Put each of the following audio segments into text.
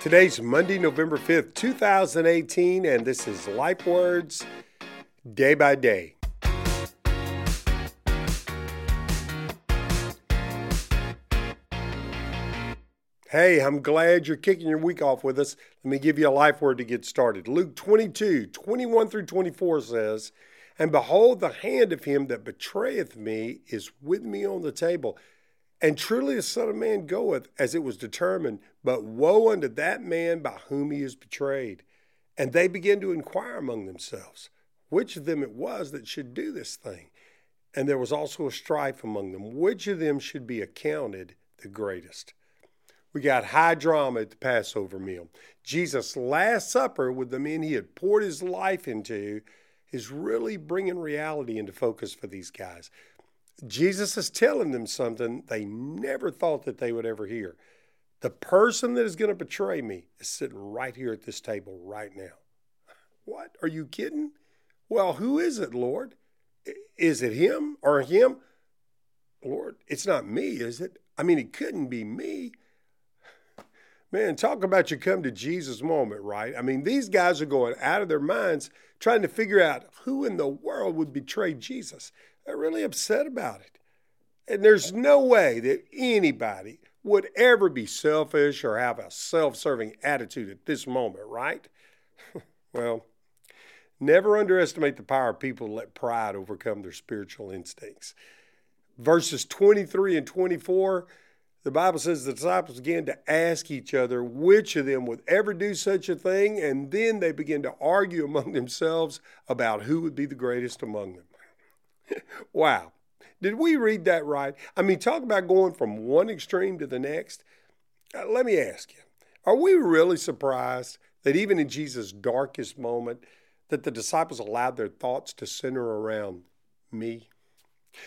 Today's Monday, November 5th, 2018, and this is Life Words Day by Day. Hey, I'm glad you're kicking your week off with us. Let me give you a life word to get started. Luke 22, 21 through 24 says, And behold, the hand of him that betrayeth me is with me on the table. And truly the Son of Man goeth as it was determined, but woe unto that man by whom he is betrayed. And they began to inquire among themselves which of them it was that should do this thing. And there was also a strife among them, which of them should be accounted the greatest. We got high drama at the Passover meal. Jesus' Last Supper with the men he had poured his life into is really bringing reality into focus for these guys. Jesus is telling them something they never thought that they would ever hear. The person that is going to betray me is sitting right here at this table right now. What? Are you kidding? Well, who is it, Lord? Is it him or him? Lord, it's not me, is it? I mean, it couldn't be me. Man, talk about you come to Jesus moment, right? I mean, these guys are going out of their minds trying to figure out who in the world would betray Jesus. They're really upset about it. And there's no way that anybody would ever be selfish or have a self serving attitude at this moment, right? well, never underestimate the power of people to let pride overcome their spiritual instincts. Verses 23 and 24, the Bible says the disciples began to ask each other which of them would ever do such a thing, and then they began to argue among themselves about who would be the greatest among them. wow. Did we read that right? I mean, talk about going from one extreme to the next. Uh, let me ask you are we really surprised that even in Jesus' darkest moment, that the disciples allowed their thoughts to center around me?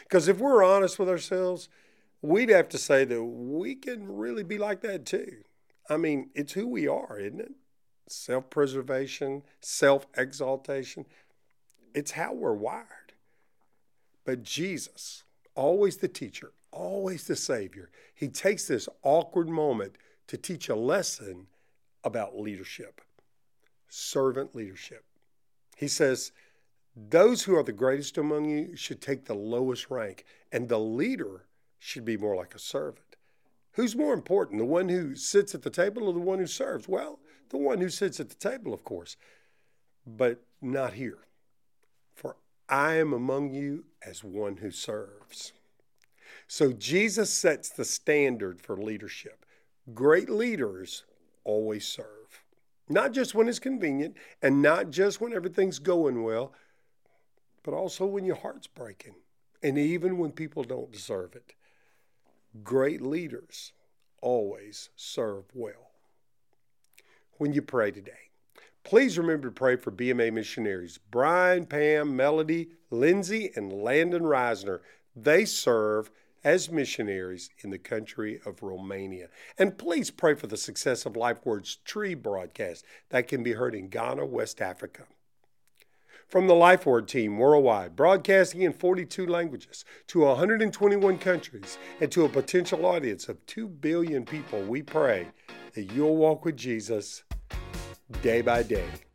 Because if we're honest with ourselves, we'd have to say that we can really be like that too. I mean, it's who we are, isn't it? Self preservation, self exaltation. It's how we're wired. But Jesus, always the teacher, always the Savior, he takes this awkward moment to teach a lesson about leadership, servant leadership. He says, Those who are the greatest among you should take the lowest rank, and the leader should be more like a servant. Who's more important, the one who sits at the table or the one who serves? Well, the one who sits at the table, of course, but not here. For I am among you as one who serves. So Jesus sets the standard for leadership. Great leaders always serve, not just when it's convenient and not just when everything's going well, but also when your heart's breaking and even when people don't deserve it. Great leaders always serve well. When you pray today, Please remember to pray for BMA missionaries Brian, Pam, Melody, Lindsay, and Landon Reisner. They serve as missionaries in the country of Romania. And please pray for the success of LifeWords Tree broadcast that can be heard in Ghana, West Africa. From the LifeWord team worldwide, broadcasting in 42 languages to 121 countries and to a potential audience of 2 billion people, we pray that you'll walk with Jesus day by day.